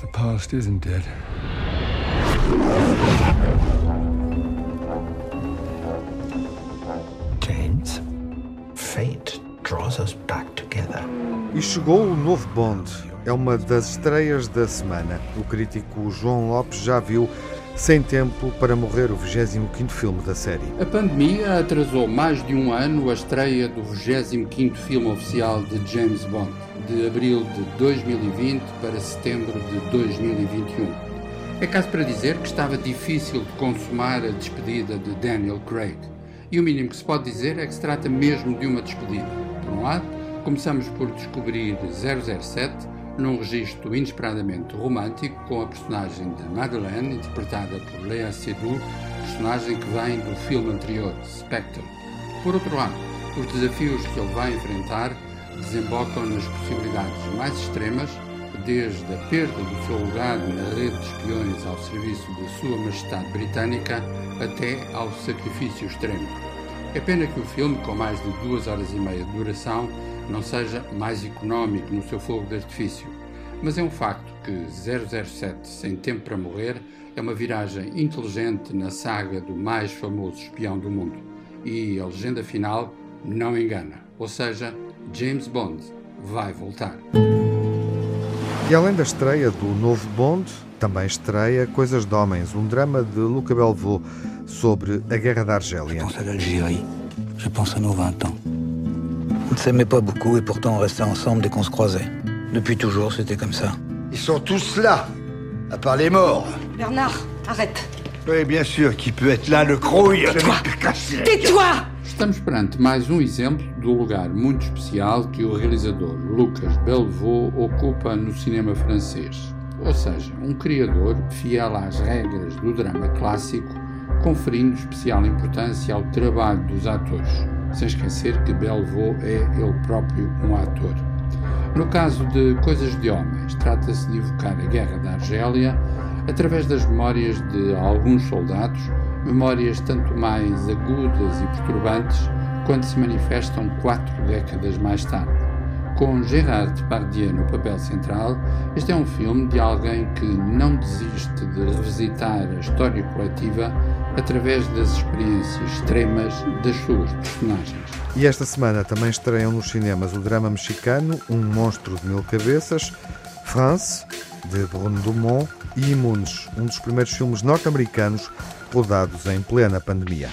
The past isn't dead. James, fate draws us back together. E chegou o novo Bond. É uma das estreias da semana. O crítico João Lopes já viu sem tempo para morrer o 25º filme da série. A pandemia atrasou mais de um ano a estreia do 25º filme oficial de James Bond, de abril de 2020 para setembro de 2021. É caso para dizer que estava difícil de consumar a despedida de Daniel Craig. E o mínimo que se pode dizer é que se trata mesmo de uma despedida. Por um lado, começamos por descobrir 007 num registro inesperadamente romântico com a personagem de Madeleine, interpretada por Lea Seydoux, personagem que vem do filme anterior, Spectre. Por outro lado, os desafios que ele vai enfrentar desembocam nas possibilidades mais extremas, desde a perda do seu lugar na rede de espiões ao serviço de Sua Majestade Britânica até ao sacrifício extremo. É pena que o filme, com mais de duas horas e meia de duração, não seja mais económico no seu fogo de artifício. Mas é um facto que 007 Sem Tempo para Morrer é uma viragem inteligente na saga do mais famoso espião do mundo. E a legenda final não engana. Ou seja, James Bond vai voltar. E além da estreia do novo Bond, também estreia Coisas de Homens, um drama de Luca Belvaux sobre a Guerra da Argélia. Je pense à l'Algérie. Je pense à nos 20 ans. On ne s'aimait pas beaucoup et pourtant on restait ensemble dès qu'on se croisait. Depuis toujours, c'était comme ça. Ils sont tous là, à part les morts. Bernard, arrête. Oui, bien sûr, qui peut être là, le crouille Tais-toi Tais-toi Estamos perante mais um exemplo do lugar muito especial que o realizador Lucas Belvaux ocupa no cinema francês. Ou seja, um criador fiel às regras do drama clássico, conferindo especial importância ao trabalho dos atores, sem esquecer que Belvaux é ele próprio um ator. No caso de Coisas de Homens, trata-se de evocar a Guerra da Argélia através das memórias de alguns soldados, memórias tanto mais agudas e perturbantes quando se manifestam quatro décadas mais tarde. Com Gérard Depardieu no papel central, este é um filme de alguém que não desiste de revisitar a história coletiva através das experiências extremas das suas personagens. E esta semana também estreiam nos cinemas o drama mexicano Um Monstro de Mil Cabeças, France, de Bruno Dumont, e Imunes, um dos primeiros filmes norte-americanos rodados em plena pandemia.